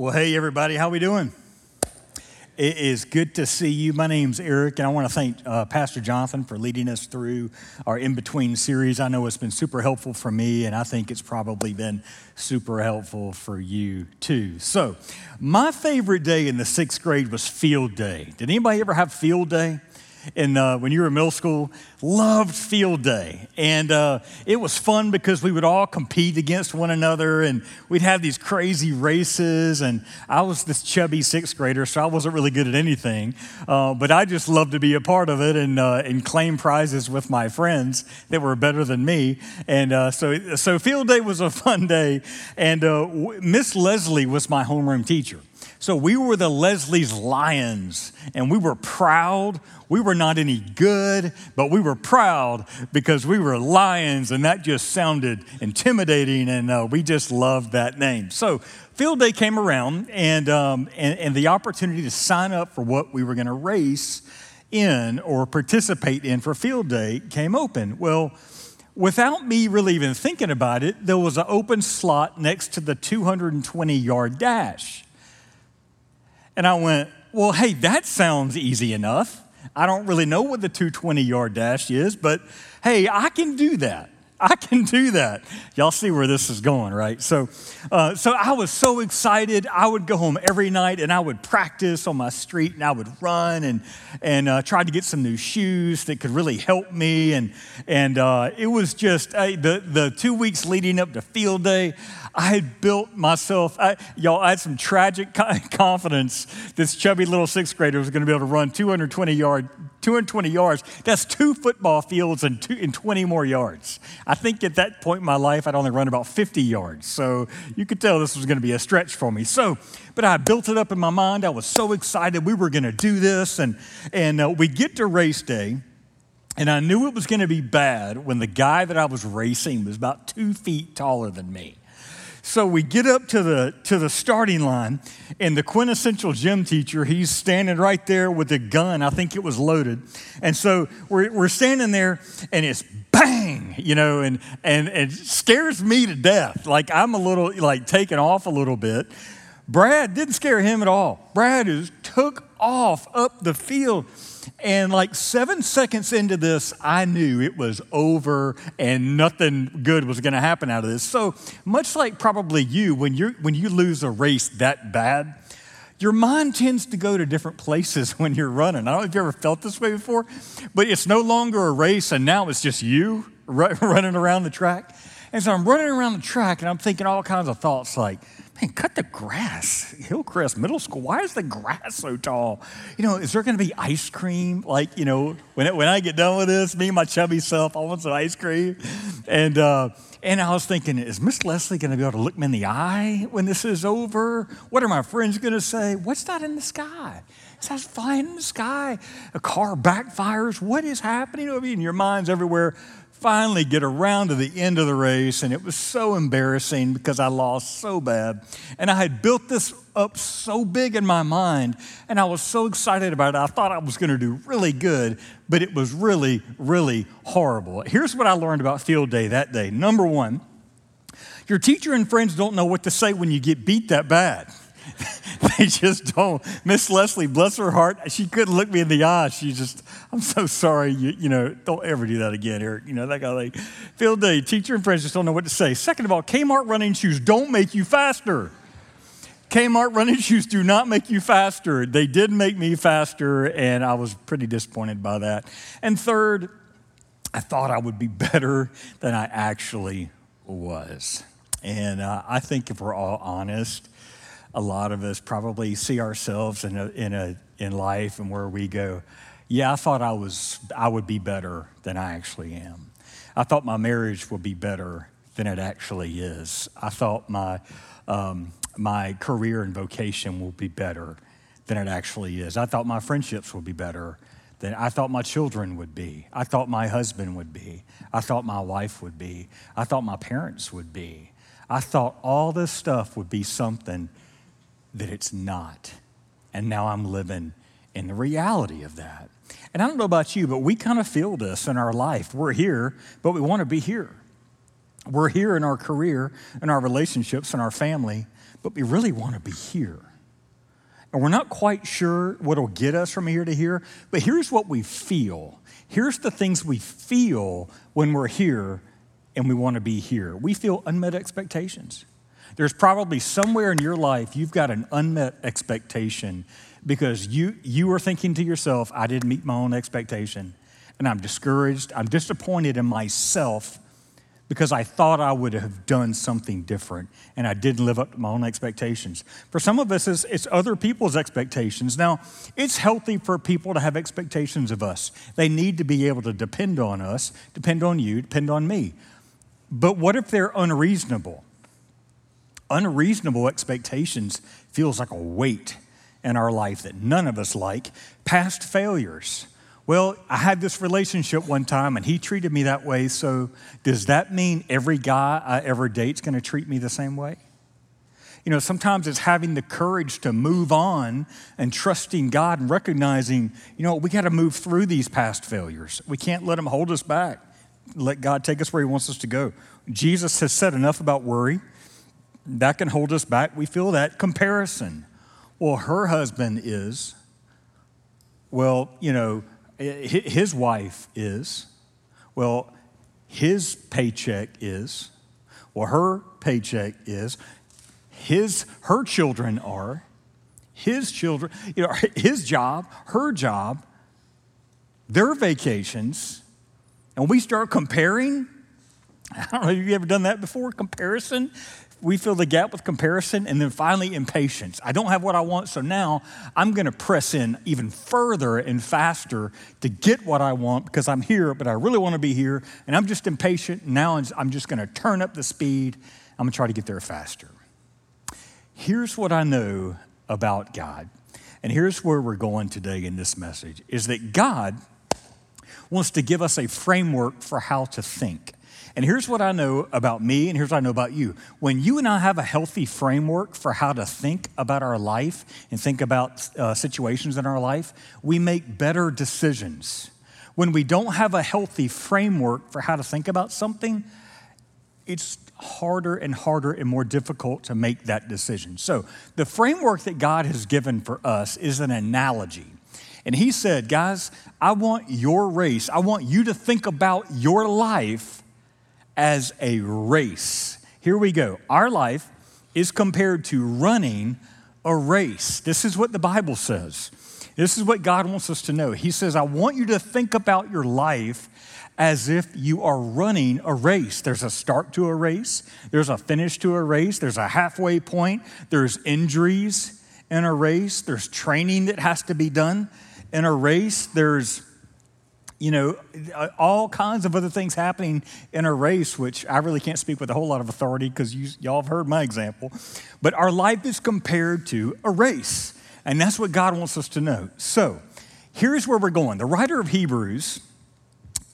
Well, hey everybody, how we doing? It is good to see you. My name's Eric, and I want to thank uh, Pastor Jonathan for leading us through our in between series. I know it's been super helpful for me, and I think it's probably been super helpful for you too. So, my favorite day in the sixth grade was field day. Did anybody ever have field day? And uh, when you were in middle school, loved field day. And uh, it was fun because we would all compete against one another and we'd have these crazy races. And I was this chubby sixth grader, so I wasn't really good at anything. Uh, but I just loved to be a part of it and, uh, and claim prizes with my friends that were better than me. And uh, so, so field day was a fun day. And uh, Miss Leslie was my homeroom teacher. So we were the Leslie's Lions, and we were proud. We were not any good, but we were proud because we were lions, and that just sounded intimidating, and uh, we just loved that name. So field day came around, and, um, and, and the opportunity to sign up for what we were going to race in or participate in for field day came open. Well, without me really even thinking about it, there was an open slot next to the 220 yard dash. And I went, well, hey, that sounds easy enough. I don't really know what the 220 yard dash is, but hey, I can do that. I can do that. Y'all see where this is going, right? So, uh, so I was so excited. I would go home every night and I would practice on my street and I would run and and uh, try to get some new shoes that could really help me. And and uh, it was just the the two weeks leading up to field day. I had built myself, I, y'all, I had some tragic confidence this chubby little sixth grader was going to be able to run 220 yard, 220 yards. That's two football fields and, two, and 20 more yards. I think at that point in my life, I'd only run about 50 yards. So you could tell this was going to be a stretch for me. So, but I built it up in my mind. I was so excited we were going to do this. And, and uh, we get to race day. And I knew it was going to be bad when the guy that I was racing was about two feet taller than me. So we get up to the, to the starting line, and the quintessential gym teacher, he's standing right there with a gun. I think it was loaded. And so we're, we're standing there, and it's bang, you know, and, and, and it scares me to death. Like I'm a little, like taken off a little bit. Brad didn't scare him at all. Brad is took off up the field. And like seven seconds into this, I knew it was over and nothing good was going to happen out of this. So much like probably you, when you when you lose a race that bad, your mind tends to go to different places when you're running. I don't know if you ever felt this way before, but it's no longer a race, and now it's just you running around the track. And so I'm running around the track, and I'm thinking all kinds of thoughts like man, cut the grass. Hillcrest Middle School, why is the grass so tall? You know, is there going to be ice cream? Like, you know, when, it, when I get done with this, me and my chubby self, I want some ice cream. And, uh, and I was thinking, is Miss Leslie going to be able to look me in the eye when this is over? What are my friends going to say? What's that in the sky? Is that flying in the sky? A car backfires? What is happening? I mean, your mind's everywhere finally get around to the end of the race, and it was so embarrassing because I lost so bad. And I had built this up so big in my mind, and I was so excited about it. I thought I was going to do really good, but it was really, really horrible. Here's what I learned about field day that day. Number one, your teacher and friends don't know what to say when you get beat that bad. they just don't. Miss Leslie, bless her heart, she couldn't look me in the eye. She just, I'm so sorry. You, you know, don't ever do that again, Eric. You know, that of thing. Field day, teacher and friends just don't know what to say. Second of all, Kmart running shoes don't make you faster. Kmart running shoes do not make you faster. They did make me faster, and I was pretty disappointed by that. And third, I thought I would be better than I actually was. And uh, I think if we're all honest, a lot of us probably see ourselves in, a, in, a, in life and where we go, yeah, I thought I, was, I would be better than I actually am. I thought my marriage would be better than it actually is. I thought my, um, my career and vocation will be better than it actually is. I thought my friendships would be better than I thought my children would be. I thought my husband would be. I thought my wife would be. I thought my parents would be. I thought all this stuff would be something that it's not. And now I'm living in the reality of that. And I don't know about you, but we kind of feel this in our life. We're here, but we want to be here. We're here in our career, in our relationships, in our family, but we really want to be here. And we're not quite sure what'll get us from here to here, but here's what we feel. Here's the things we feel when we're here and we want to be here. We feel unmet expectations. There's probably somewhere in your life you've got an unmet expectation because you, you are thinking to yourself, I didn't meet my own expectation, and I'm discouraged, I'm disappointed in myself because I thought I would have done something different and I didn't live up to my own expectations. For some of us, it's, it's, other people's expectations. Now, it's healthy for people to have expectations of us. They need to be able to depend on us, depend on you, depend on me. But what if they're unreasonable? Unreasonable expectations feels like a weight in our life that none of us like. Past failures well, I had this relationship one time and he treated me that way, so does that mean every guy I ever date's gonna treat me the same way? You know, sometimes it's having the courage to move on and trusting God and recognizing, you know, we got to move through these past failures. We can't let them hold us back. Let God take us where He wants us to go. Jesus has said enough about worry. That can hold us back. We feel that. Comparison. Well, her husband is. Well, you know, his wife is. Well, his paycheck is. Well, her paycheck is. His, her children are. His children, you know, his job, her job, their vacations. And we start comparing. I don't know, if you've ever done that before? Comparison we fill the gap with comparison and then finally impatience. I don't have what I want, so now I'm going to press in even further and faster to get what I want because I'm here, but I really want to be here, and I'm just impatient. Now I'm just going to turn up the speed. I'm going to try to get there faster. Here's what I know about God, and here's where we're going today in this message is that God wants to give us a framework for how to think. And here's what I know about me, and here's what I know about you. When you and I have a healthy framework for how to think about our life and think about uh, situations in our life, we make better decisions. When we don't have a healthy framework for how to think about something, it's harder and harder and more difficult to make that decision. So, the framework that God has given for us is an analogy. And He said, guys, I want your race, I want you to think about your life as a race. Here we go. Our life is compared to running a race. This is what the Bible says. This is what God wants us to know. He says, I want you to think about your life as if you are running a race. There's a start to a race, there's a finish to a race, there's a halfway point, there's injuries in a race, there's training that has to be done in a race, there's you know, uh, all kinds of other things happening in a race, which I really can't speak with a whole lot of authority because y'all have heard my example. But our life is compared to a race, and that's what God wants us to know. So here's where we're going. The writer of Hebrews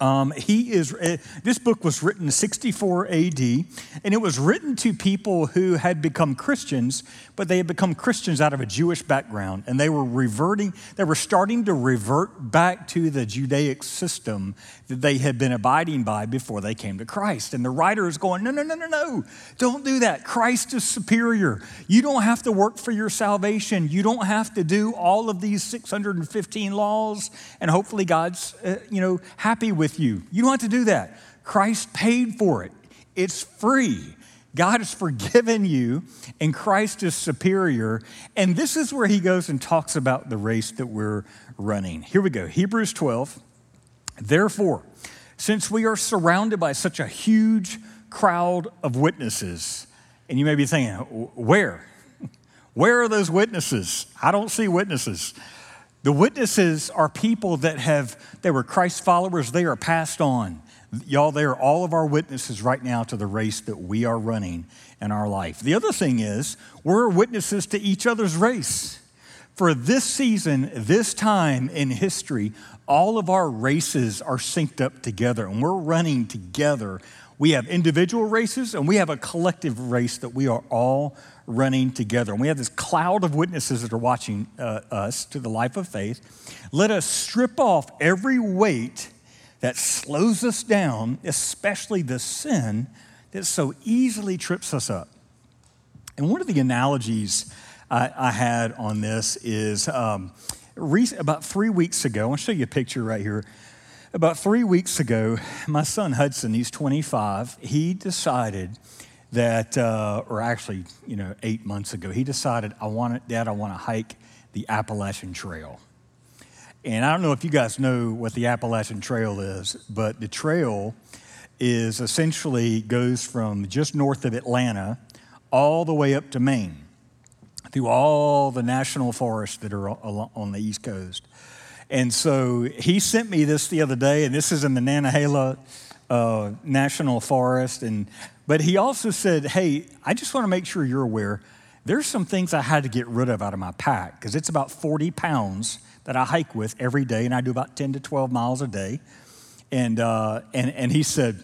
um, he is, uh, this book was written 64 AD, and it was written to people who had become Christians, but they had become Christians out of a Jewish background, and they were reverting, they were starting to revert back to the Judaic system that they had been abiding by before they came to Christ. And the writer is going, No, no, no, no, no, don't do that. Christ is superior. You don't have to work for your salvation, you don't have to do all of these 615 laws, and hopefully God's, uh, you know, happy with with you. You don't have to do that. Christ paid for it, it's free. God has forgiven you, and Christ is superior. And this is where he goes and talks about the race that we're running. Here we go Hebrews 12. Therefore, since we are surrounded by such a huge crowd of witnesses, and you may be thinking, where? Where are those witnesses? I don't see witnesses. The witnesses are people that have, they were Christ followers, they are passed on. Y'all, they are all of our witnesses right now to the race that we are running in our life. The other thing is, we're witnesses to each other's race. For this season, this time in history, all of our races are synced up together and we're running together. We have individual races and we have a collective race that we are all running together. And we have this cloud of witnesses that are watching uh, us to the life of faith. Let us strip off every weight that slows us down, especially the sin that so easily trips us up. And one of the analogies I, I had on this is um, about three weeks ago, I'll show you a picture right here. About three weeks ago, my son Hudson, he's 25, he decided that, uh, or actually, you know, eight months ago, he decided, I want it, Dad, I want to hike the Appalachian Trail. And I don't know if you guys know what the Appalachian Trail is, but the trail is essentially goes from just north of Atlanta all the way up to Maine through all the national forests that are on the East Coast. And so he sent me this the other day, and this is in the Nantahala uh, National Forest. And, but he also said, Hey, I just want to make sure you're aware there's some things I had to get rid of out of my pack because it's about 40 pounds that I hike with every day, and I do about 10 to 12 miles a day. And, uh, and, and he said,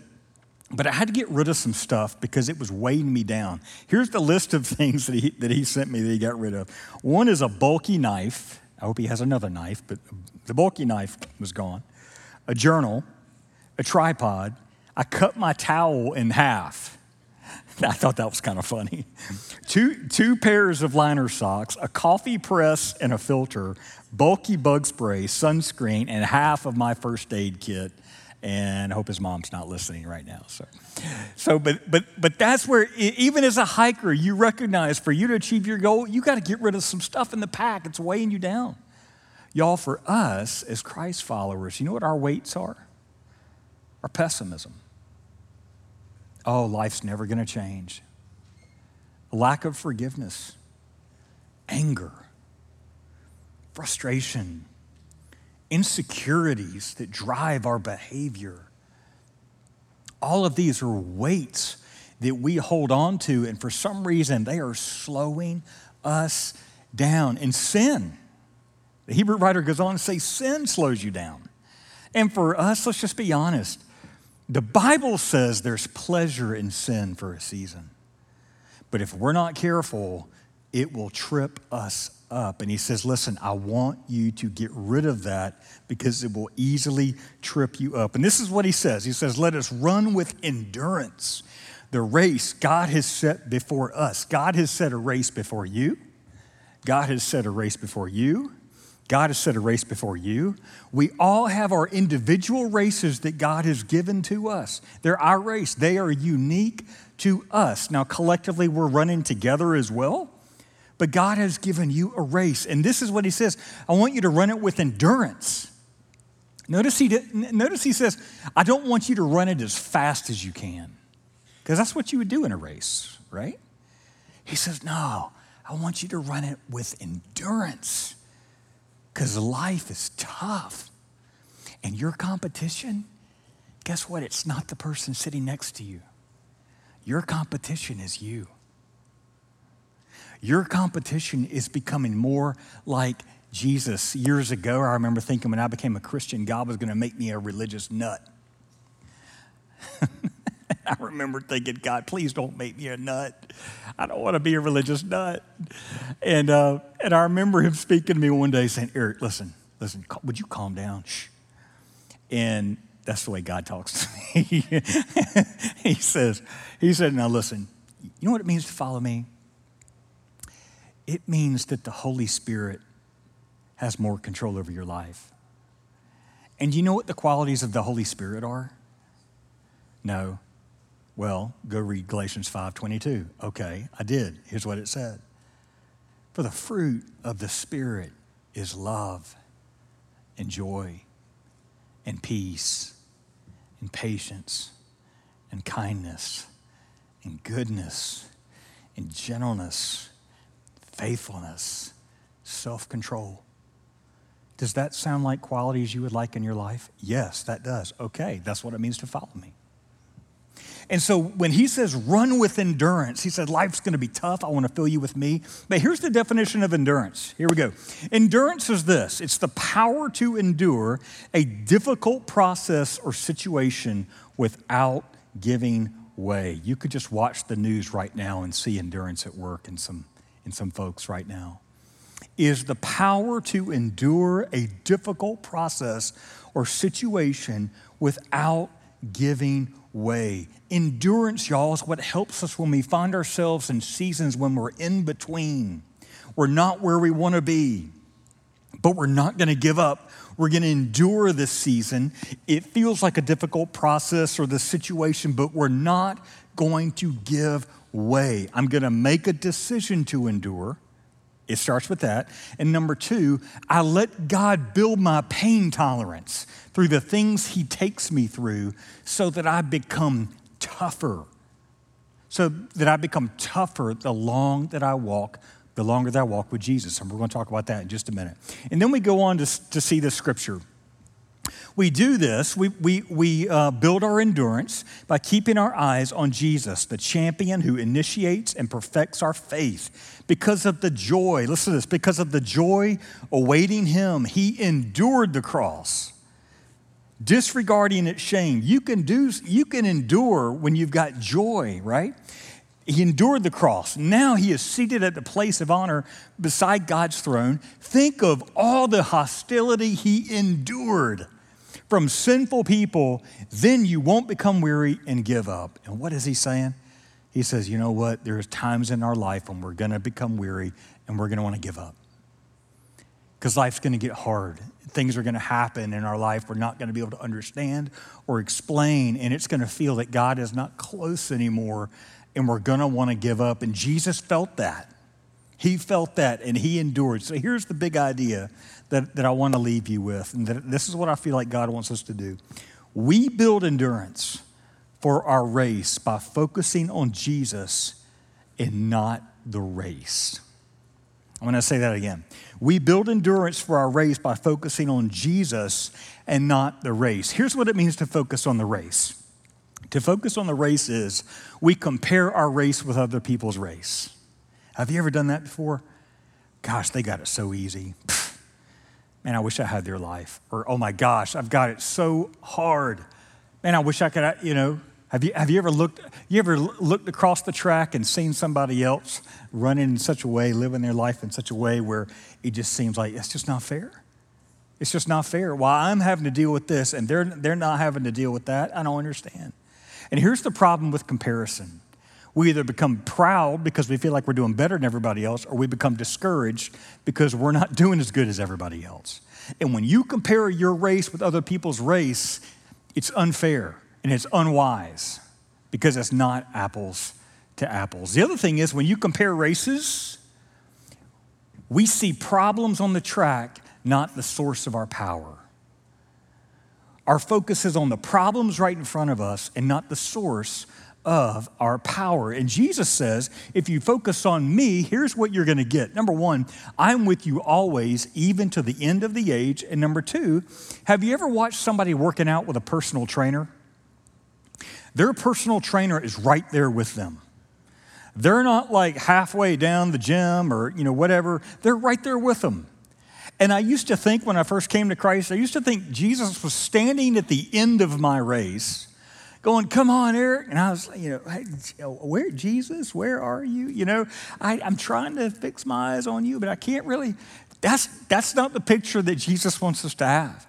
but I had to get rid of some stuff because it was weighing me down. Here's the list of things that he, that he sent me that he got rid of. One is a bulky knife. I hope he has another knife, but the bulky knife was gone. A journal, a tripod. I cut my towel in half. I thought that was kind of funny. two, two pairs of liner socks, a coffee press and a filter, bulky bug spray, sunscreen, and half of my first aid kit and I hope his mom's not listening right now. So, so but but but that's where even as a hiker, you recognize for you to achieve your goal, you got to get rid of some stuff in the pack. It's weighing you down. Y'all, for us as Christ followers, you know what our weights are? Our pessimism. Oh, life's never going to change. lack of forgiveness, anger, frustration, insecurities that drive our behavior. All of these are weights that we hold on to, and for some reason, they are slowing us down. And sin, the Hebrew writer goes on to say, sin slows you down. And for us, let's just be honest. The Bible says there's pleasure in sin for a season. But if we're not careful, it will trip us up. And he says, Listen, I want you to get rid of that because it will easily trip you up. And this is what he says He says, Let us run with endurance the race God has set before us. God has set a race before you. God has set a race before you. God has set a race before you. We all have our individual races that God has given to us. They're our race, they are unique to us. Now, collectively, we're running together as well. But God has given you a race. And this is what he says I want you to run it with endurance. Notice he, notice he says, I don't want you to run it as fast as you can. Because that's what you would do in a race, right? He says, No, I want you to run it with endurance. Because life is tough. And your competition, guess what? It's not the person sitting next to you. Your competition is you. Your competition is becoming more like Jesus. Years ago, I remember thinking when I became a Christian, God was going to make me a religious nut. I remember thinking, God, please don't make me a nut. I don't want to be a religious nut. And, uh, and I remember him speaking to me one day saying, Eric, listen, listen, would you calm down? Shh. And that's the way God talks to me. he says, he said, now listen, you know what it means to follow me? It means that the Holy Spirit has more control over your life. And you know what the qualities of the Holy Spirit are? No. Well, go read Galatians 5:22. Okay, I did. Here's what it said. For the fruit of the Spirit is love and joy and peace and patience and kindness and goodness and gentleness faithfulness, self control. Does that sound like qualities you would like in your life? Yes, that does. Okay, that's what it means to follow me. And so when he says run with endurance, he said life's going to be tough. I want to fill you with me. But here's the definition of endurance. Here we go. Endurance is this it's the power to endure a difficult process or situation without giving way. You could just watch the news right now and see endurance at work in some in some folks right now is the power to endure a difficult process or situation without giving way. Endurance, y'all, is what helps us when we find ourselves in seasons when we're in between. We're not where we want to be, but we're not going to give up. We're going to endure this season. It feels like a difficult process or the situation, but we're not going to give way. I'm going to make a decision to endure. It starts with that. And number two, I let God build my pain tolerance through the things He takes me through so that I become tougher. So that I become tougher the long that I walk, the longer that I walk with Jesus. And we're going to talk about that in just a minute. And then we go on to, to see the scripture. We do this, we, we, we uh, build our endurance by keeping our eyes on Jesus, the champion who initiates and perfects our faith. Because of the joy, listen to this, because of the joy awaiting him, he endured the cross, disregarding its shame. You can, do, you can endure when you've got joy, right? He endured the cross. Now he is seated at the place of honor beside God's throne. Think of all the hostility he endured from sinful people, then you won't become weary and give up. And what is he saying? He says, you know what? There's times in our life when we're going to become weary and we're going to want to give up. Because life's going to get hard. Things are going to happen in our life we're not going to be able to understand or explain. And it's going to feel that God is not close anymore and we're going to want to give up. And Jesus felt that. He felt that and he endured. So here's the big idea that, that I want to leave you with, and that this is what I feel like God wants us to do. We build endurance for our race by focusing on Jesus and not the race. I'm going to say that again. We build endurance for our race by focusing on Jesus and not the race. Here's what it means to focus on the race. To focus on the race is we compare our race with other people's race. Have you ever done that before? Gosh, they got it so easy man, I wish I had their life. Or, oh my gosh, I've got it so hard. Man, I wish I could, you know, have you, have you ever looked, you ever looked across the track and seen somebody else running in such a way, living their life in such a way where it just seems like it's just not fair? It's just not fair. Why I'm having to deal with this and they're, they're not having to deal with that, I don't understand. And here's the problem with comparison we either become proud because we feel like we're doing better than everybody else, or we become discouraged because we're not doing as good as everybody else. And when you compare your race with other people's race, it's unfair and it's unwise because it's not apples to apples. The other thing is when you compare races, we see problems on the track, not the source of our power. Our focus is on the problems right in front of us and not the source of our power. And Jesus says, if you focus on me, here's what you're going to get. Number one, I'm with you always, even to the end of the age. And number two, have you ever watched somebody working out with a personal trainer? Their personal trainer is right there with them. They're not like halfway down the gym or, you know, whatever. They're right there with them. And I used to think when I first came to Christ, I used to think Jesus was standing at the end of my race going, Come on, Eric. And I was, you know, hey, oh, where, Jesus, where are you? You know, I, I'm trying to fix my eyes on you, but I can't really. That's, that's not the picture that Jesus wants us to have.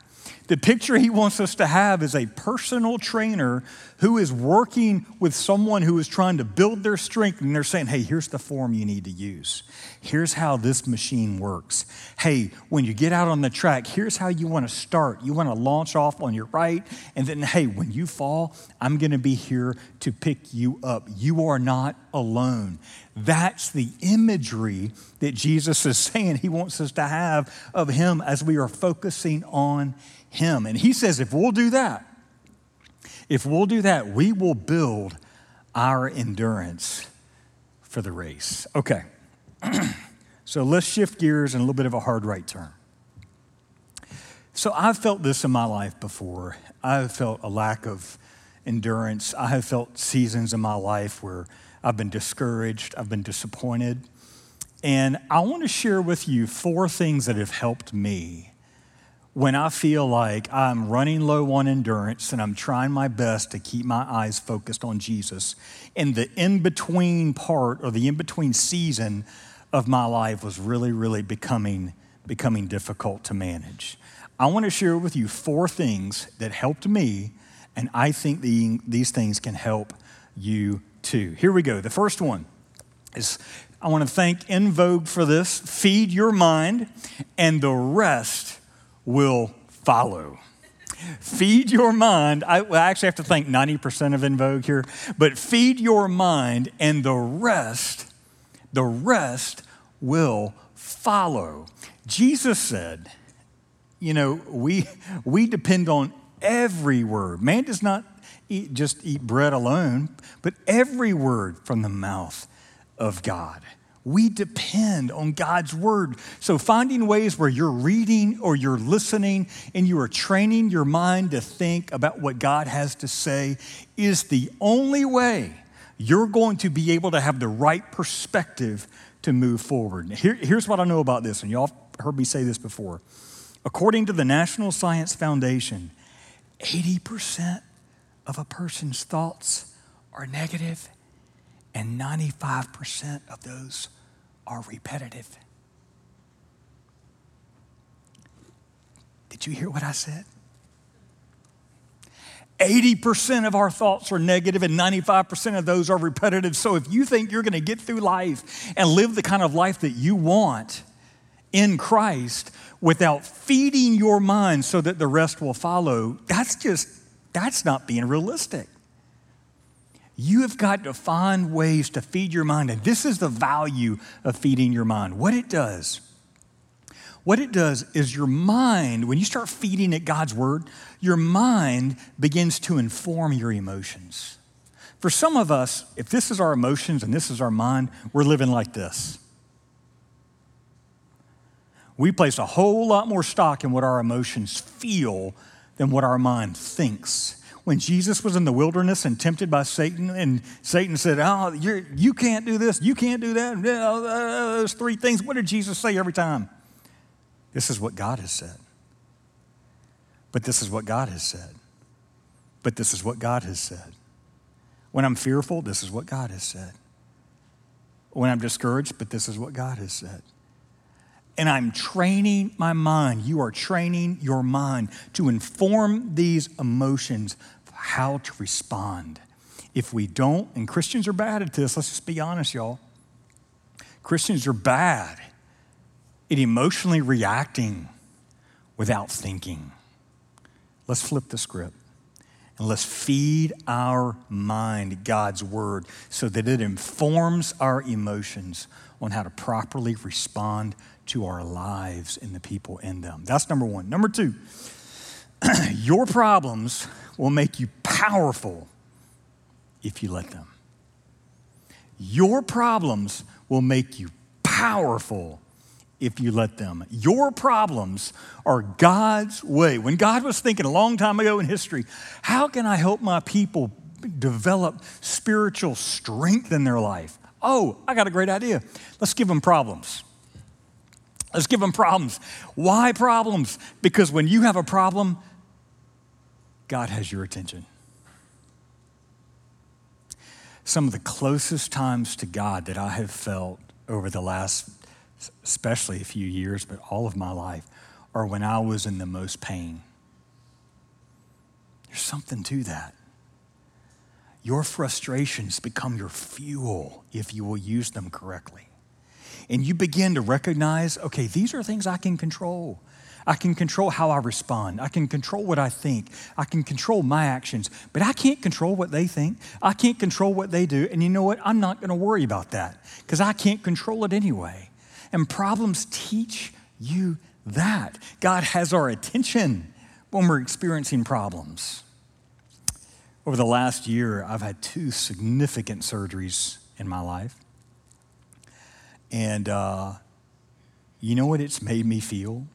The picture he wants us to have is a personal trainer who is working with someone who is trying to build their strength, and they're saying, Hey, here's the form you need to use. Here's how this machine works. Hey, when you get out on the track, here's how you want to start. You want to launch off on your right, and then, hey, when you fall, I'm going to be here to pick you up. You are not alone. That's the imagery that Jesus is saying he wants us to have of him as we are focusing on him. And he says, if we'll do that, if we'll do that, we will build our endurance for the race. Okay. so let's shift gears and a little bit of a hard right turn. So I've felt this in my life before. I've felt a lack of endurance. I have felt seasons in my life where I've been discouraged, I've been disappointed. And I want to share with you four things that have helped me when I feel like I'm running low on endurance and I'm trying my best to keep my eyes focused on Jesus, and the in between part or the in between season of my life was really, really becoming, becoming difficult to manage. I want to share with you four things that helped me And I think the, these things can help you too. Here we go. The first one is I want to thank En Vogue for this. Feed your mind, and the rest will follow. Feed your mind. I, well, I actually have to thank 90% of En Vogue here, but feed your mind, and the rest, the rest will follow. Jesus said, you know, we, we depend on every word. Man does not eat, just eat bread alone, but every word from the mouth of God. We depend on God's word. So, finding ways where you're reading or you're listening and you are training your mind to think about what God has to say is the only way you're going to be able to have the right perspective to move forward. Here, here's what I know about this, and y'all heard me say this before. According to the National Science Foundation, 80% of a person's thoughts are negative, and 95% of those are repetitive. Did you hear what I said? 80% of our thoughts are negative and 95% of those are repetitive. So if you think you're going to get through life and live the kind of life that you want in Christ without feeding your mind so that the rest will follow, that's just, that's not being realistic. You have got to find ways to feed your mind. And this is the value of feeding your mind. What it does what it does is your mind, when you start feeding it God's word, your mind begins to inform your emotions. For some of us, if this is our emotions and this is our mind, we're living like this. We place a whole lot more stock in what our emotions feel than what our mind thinks. When Jesus was in the wilderness and tempted by Satan, and Satan said, Oh, you're, you can't do this, you can't do that, uh, uh, those three things, what did Jesus say every time? This is what God has said. But this is what God has said. But this is what God has said. When I'm fearful, this is what God has said. When I'm discouraged, but this is what God has said. And I'm training my mind. You are training your mind to inform these emotions how to respond. If we don't, and Christians are bad at this, let's just be honest, y'all. Christians are bad it emotionally reacting without thinking. Let's flip the script and let's feed our mind God's word so that it informs our emotions on how to properly respond to our lives and the people in them. That's number one. Number two, your problems will make you powerful if you let them. Your problems will make you powerful if you let them. Your problems are God's way. When God was thinking a long time ago in history, how can I help my people develop spiritual strength in their life? Oh, I got a great idea. Let's give them problems. Let's give them problems. Why problems? Because when you have a problem, God has your attention. Some of the closest times to God that I have felt over the last especially a few years, but all of my life, are when I was in the most pain. There's something to that. Your frustrations become your fuel if you will use them correctly. And you begin to recognize okay, these are things I can control. I can control how I respond. I can control what I think. I can control my actions, but I can't control what they think. I can't control what they do. And you know what? I'm not going to worry about that because I can't control it anyway. And problems teach you that. God has our attention when we're experiencing problems. Over the last year, I've had two significant surgeries in my life. And uh, you know what it's made me feel?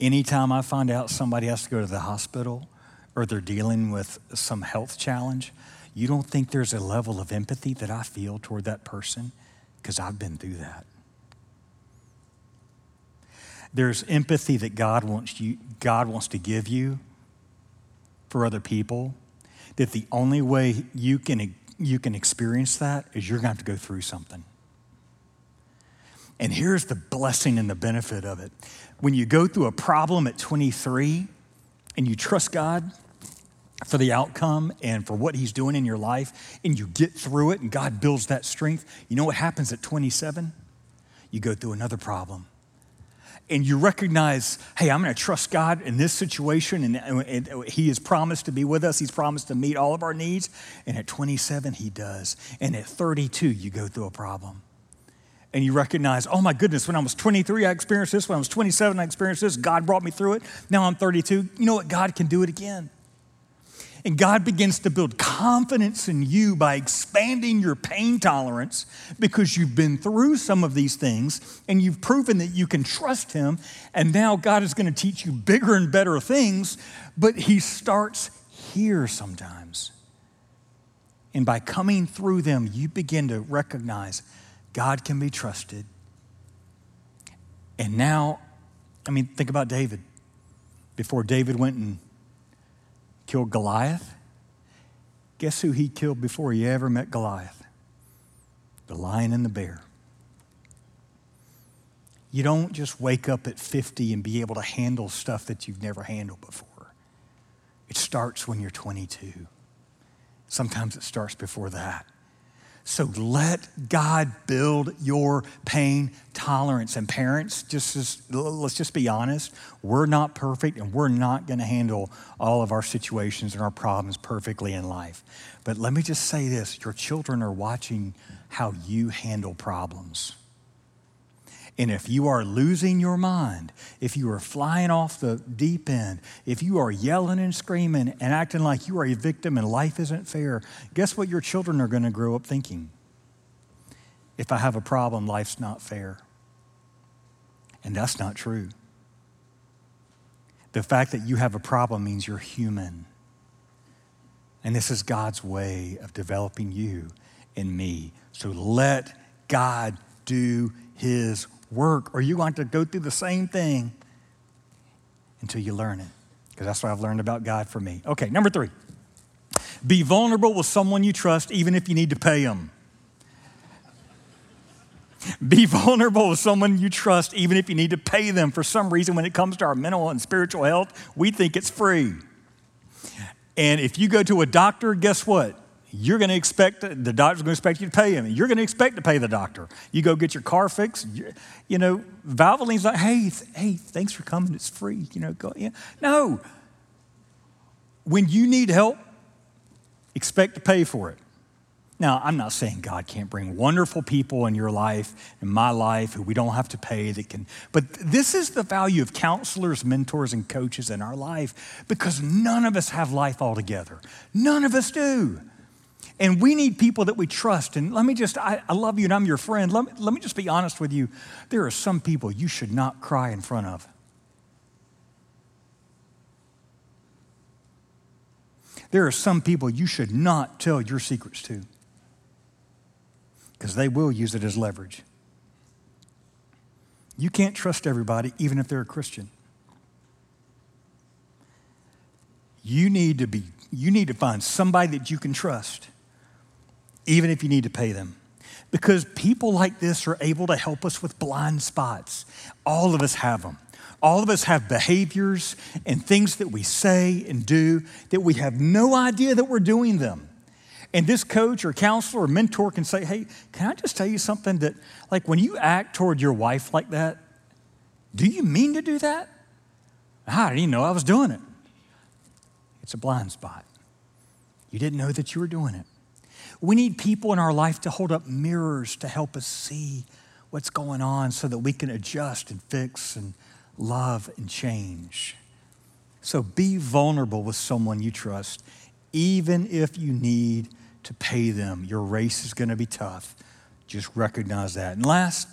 Anytime I find out somebody has to go to the hospital or they're dealing with some health challenge, you don't think there's a level of empathy that I feel toward that person? Because I've been through that. There's empathy that God wants, you, God wants to give you for other people. That the only way you can, you can experience that is you're going to have to go through something. And here's the blessing and the benefit of it. When you go through a problem at 23 and you trust God for the outcome and for what He's doing in your life, and you get through it, and God builds that strength, you know what happens at 27? You go through another problem. And you recognize, hey, I'm going to trust God in this situation, and, and He has promised to be with us. He's promised to meet all of our needs. And at 27, He does. And at 32, you go through a problem and you recognize, oh my goodness, when I was 23, I experienced this. When I was 27, I experienced this. God brought me through it. Now I'm 32. You know what? God can do it again. And God begins to build confidence in you by expanding your pain tolerance because you've been through some of these things and you've proven that you can trust Him. And now God is going to teach you bigger and better things, but He starts here sometimes. And by coming through them, you begin to recognize God can be trusted. And now, I mean, think about David. Before David went and killed Goliath, guess who he killed before he ever met Goliath? The lion and the bear. You don't just wake up at 50 and be able to handle stuff that you've never handled before. It starts when you're 22. Sometimes it starts before that. So let God build your pain tolerance. And parents, just as, let's just be honest, we're not perfect and we're not going to handle all of our situations and our problems perfectly in life. But let me just say this your children are watching how you handle problems. And if you are losing your mind, if you are flying off the deep end, if you are yelling and screaming and acting like you are a victim and life isn't fair, guess what your children are going to grow up thinking? If I have a problem, life's not fair. And that's not true. The fact that you have a problem means you're human. And this is God's way of developing you and me. So let God do his work, or you're going to go through the same thing until you learn it. Because that's what I've learned about God for me. Okay, number three be vulnerable with someone you trust, even if you need to pay them. Be vulnerable with someone you trust, even if you need to pay them. For some reason, when it comes to our mental and spiritual health, we think it's free. And if you go to a doctor, guess what? You're going to expect, the doctor's going to expect you to pay him. You're going to expect to pay the doctor. You go get your car fixed. You know, Valvoline's like, hey, hey, thanks for coming. It's free. You know, go, yeah. No. When you need help, expect to pay for it. Now, I'm not saying God can't bring wonderful people in your life, in my life, who we don't have to pay that can, but this is the value of counselors, mentors, and coaches in our life because none of us have life all together. None of us do. And we need people that we trust. And let me just, I, I love you and I'm your friend. Let me, let me just be honest with you. There are some people you should not cry in front of. There are some people you should not tell your secrets to because they will use it as leverage. You can't trust everybody, even if they're a Christian. You need to be you need to find somebody that you can trust even if you need to pay them. Because people like this are able to help us with blind spots. All of us have them. All of us have behaviors and things that we say and do that we have no idea that we're doing them. And this coach or counselor or mentor can say, Hey, can I just tell you something that, like, when you act toward your wife like that, do you mean to do that? I didn't even know I was doing it. It's a blind spot. You didn't know that you were doing it. We need people in our life to hold up mirrors to help us see what's going on so that we can adjust and fix and love and change. So be vulnerable with someone you trust, even if you need to pay them. Your race is going to be tough. Just recognize that. And last,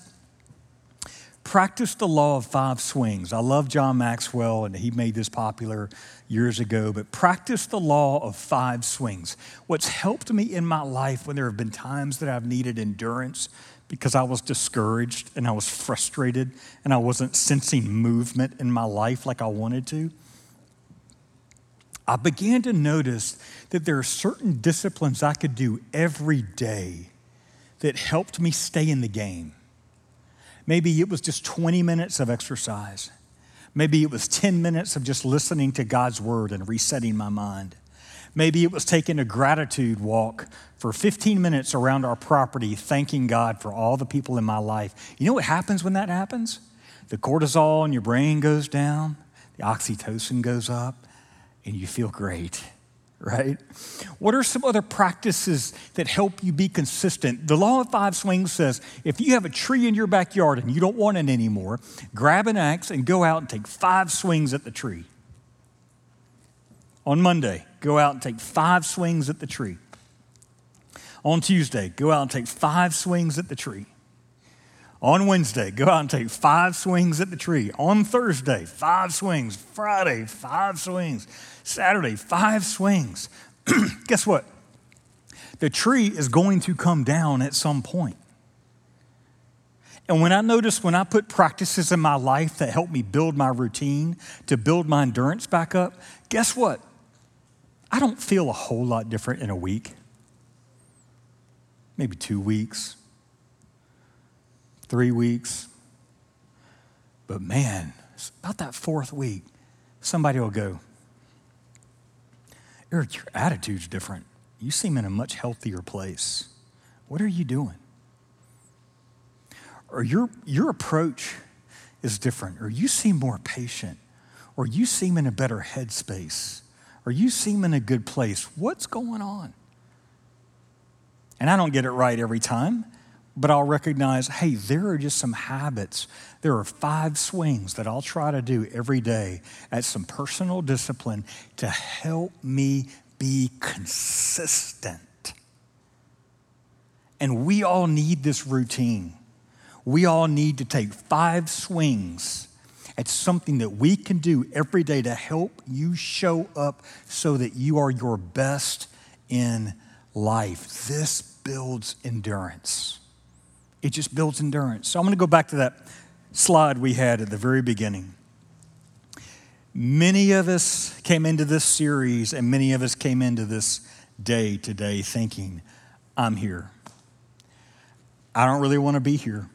practice the law of five swings. I love John Maxwell, and he made this popular years ago, but practice the law of five swings. What's helped me in my life when there have been times that I've needed endurance because I was discouraged and I was frustrated and I wasn't sensing movement in my life like I wanted to. I began to notice that there are certain disciplines I could do every day that helped me stay in the game. Maybe it was just 20 minutes of exercise. Maybe it was 10 minutes of just listening to God's word and resetting my mind. Maybe it was taking a gratitude walk for 15 minutes around our property, thanking God for all the people in my life. You know what happens when that happens? The cortisol in your brain goes down, the oxytocin goes up, and you feel great right? What are some other practices that help you be consistent? The law of five swings says if you have a tree in your backyard and you don't want it anymore, grab an axe and go out and take five swings at the tree. On Monday, go out and take five swings at the tree. On Tuesday, go out and take five swings at the tree. On Wednesday, go out and take five swings at the tree. On Thursday, five swings. Friday, five swings. Saturday, five swings. Guess what? The tree is going to come down at some point. And when I notice when I put practices in my life that help me build my routine, to build my endurance back up, guess what? I don't feel a whole lot different in a week, maybe two weeks, three weeks. But man, about that fourth week, somebody will go, Eric, your attitude's different. You seem in a much healthier place. What are you doing? Or your, your approach is different, or you seem more patient, or you seem in a better headspace, or you seem in a good place. What's going on? And I don't get it right every time, but I'll recognize hey, there are just some habits. There are five swings that I'll try to do every day at some personal discipline to help me be consistent. And we all need this routine. We all need to take five swings at something that we can do every day to help you show up so that you are your best in life. This builds endurance. It just builds endurance. So I'm going to go back to that slide we had at the very beginning. Many of us came into this series and many of us came into this day today thinking, I'm here. I don't really want to be here,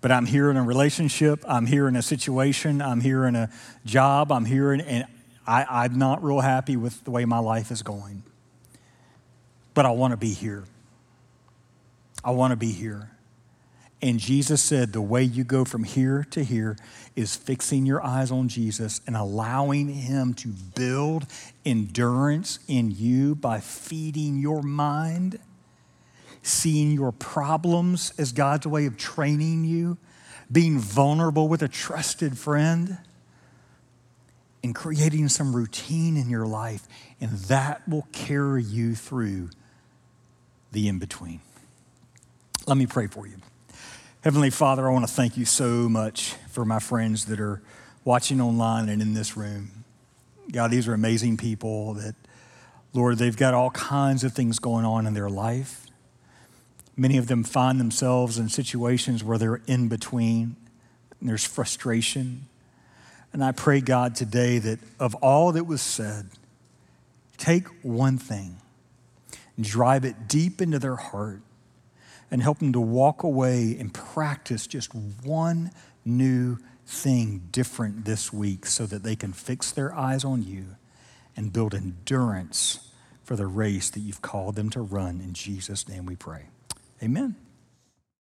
but I'm here in a relationship, I'm here in a situation, I'm here in a job, I'm here in, and I, I'm not real happy with the way my life is going. But I want to be here. I want to be here. And Jesus said the way you go from here to here is fixing your eyes on Jesus and allowing Him to build endurance in you by feeding your mind, seeing your problems as God's way of training you, being vulnerable with a trusted friend, and creating some routine in your life. And that will carry you through the in between. Let me pray for you. Heavenly Father, I want to thank you so much for my friends that are watching online and in this room. God, these are amazing people that, Lord, they've got all kinds of things going on in their life. Many of them find themselves in situations where they're in between, and there's frustration. And I pray, God, today that of all that was said, take one thing and drive it deep into their heart and help them to walk away and practice just one new thing different this week so that they can fix their eyes on you and build endurance for the race that you've called them to run. In Jesus' name we pray. Amen.